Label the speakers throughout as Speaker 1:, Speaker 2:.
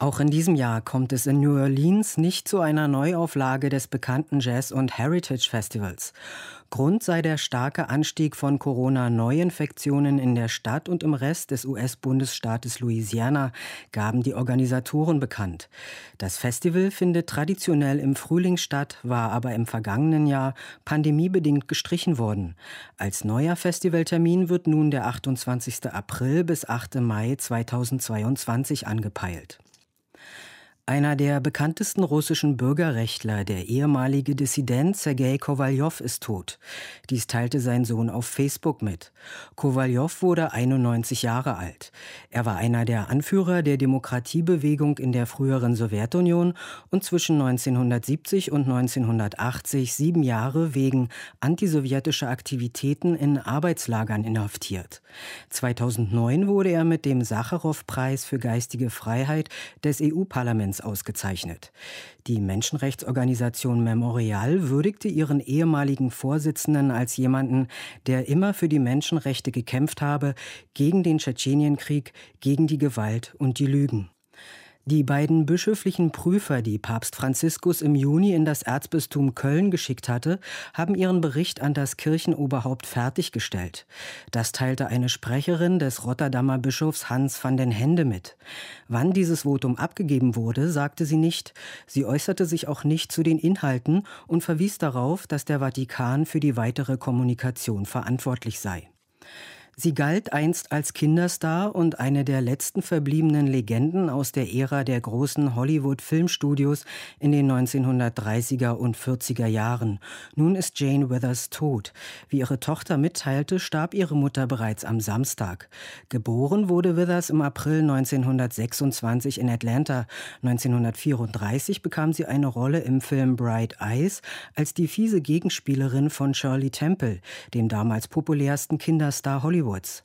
Speaker 1: auch in diesem Jahr kommt es in New Orleans nicht zu einer Neuauflage des bekannten Jazz- und Heritage Festivals. Grund sei der starke Anstieg von Corona-Neuinfektionen in der Stadt und im Rest des US-Bundesstaates Louisiana, gaben die Organisatoren bekannt. Das Festival findet traditionell im Frühling statt, war aber im vergangenen Jahr pandemiebedingt gestrichen worden. Als neuer Festivaltermin wird nun der 28. April bis 8. Mai 2022 angepeilt. Einer der bekanntesten russischen Bürgerrechtler, der ehemalige Dissident Sergei Kowaljow, ist tot. Dies teilte sein Sohn auf Facebook mit. Kowaljow wurde 91 Jahre alt. Er war einer der Anführer der Demokratiebewegung in der früheren Sowjetunion und zwischen 1970 und 1980 sieben Jahre wegen antisowjetischer Aktivitäten in Arbeitslagern inhaftiert. 2009 wurde er mit dem Sacharow-Preis für geistige Freiheit des EU-Parlaments Preis ausgezeichnet. Die Menschenrechtsorganisation Memorial würdigte ihren ehemaligen Vorsitzenden als jemanden, der immer für die Menschenrechte gekämpft habe, gegen den Tschetschenienkrieg, gegen die Gewalt und die Lügen. Die beiden bischöflichen Prüfer, die Papst Franziskus im Juni in das Erzbistum Köln geschickt hatte, haben ihren Bericht an das Kirchenoberhaupt fertiggestellt. Das teilte eine Sprecherin des Rotterdamer Bischofs Hans van den Hende mit. Wann dieses Votum abgegeben wurde, sagte sie nicht. Sie äußerte sich auch nicht zu den Inhalten und verwies darauf, dass der Vatikan für die weitere Kommunikation verantwortlich sei. Sie galt einst als Kinderstar und eine der letzten verbliebenen Legenden aus der Ära der großen Hollywood-Filmstudios in den 1930er und 40er Jahren. Nun ist Jane Withers tot. Wie ihre Tochter mitteilte, starb ihre Mutter bereits am Samstag. Geboren wurde Withers im April 1926 in Atlanta. 1934 bekam sie eine Rolle im Film Bright Eyes als die fiese Gegenspielerin von Shirley Temple, dem damals populärsten Kinderstar Hollywoods. Hollywoods.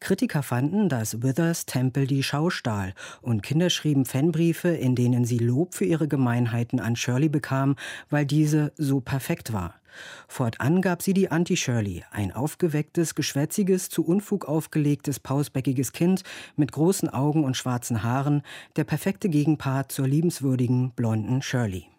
Speaker 1: Kritiker fanden, dass Withers Temple die Schau stahl und Kinder schrieben Fanbriefe, in denen sie Lob für ihre Gemeinheiten an Shirley bekam, weil diese so perfekt war. Fortan gab sie die Anti-Shirley, ein aufgewecktes, geschwätziges, zu Unfug aufgelegtes, pausbäckiges Kind mit großen Augen und schwarzen Haaren, der perfekte Gegenpart zur liebenswürdigen, blonden Shirley.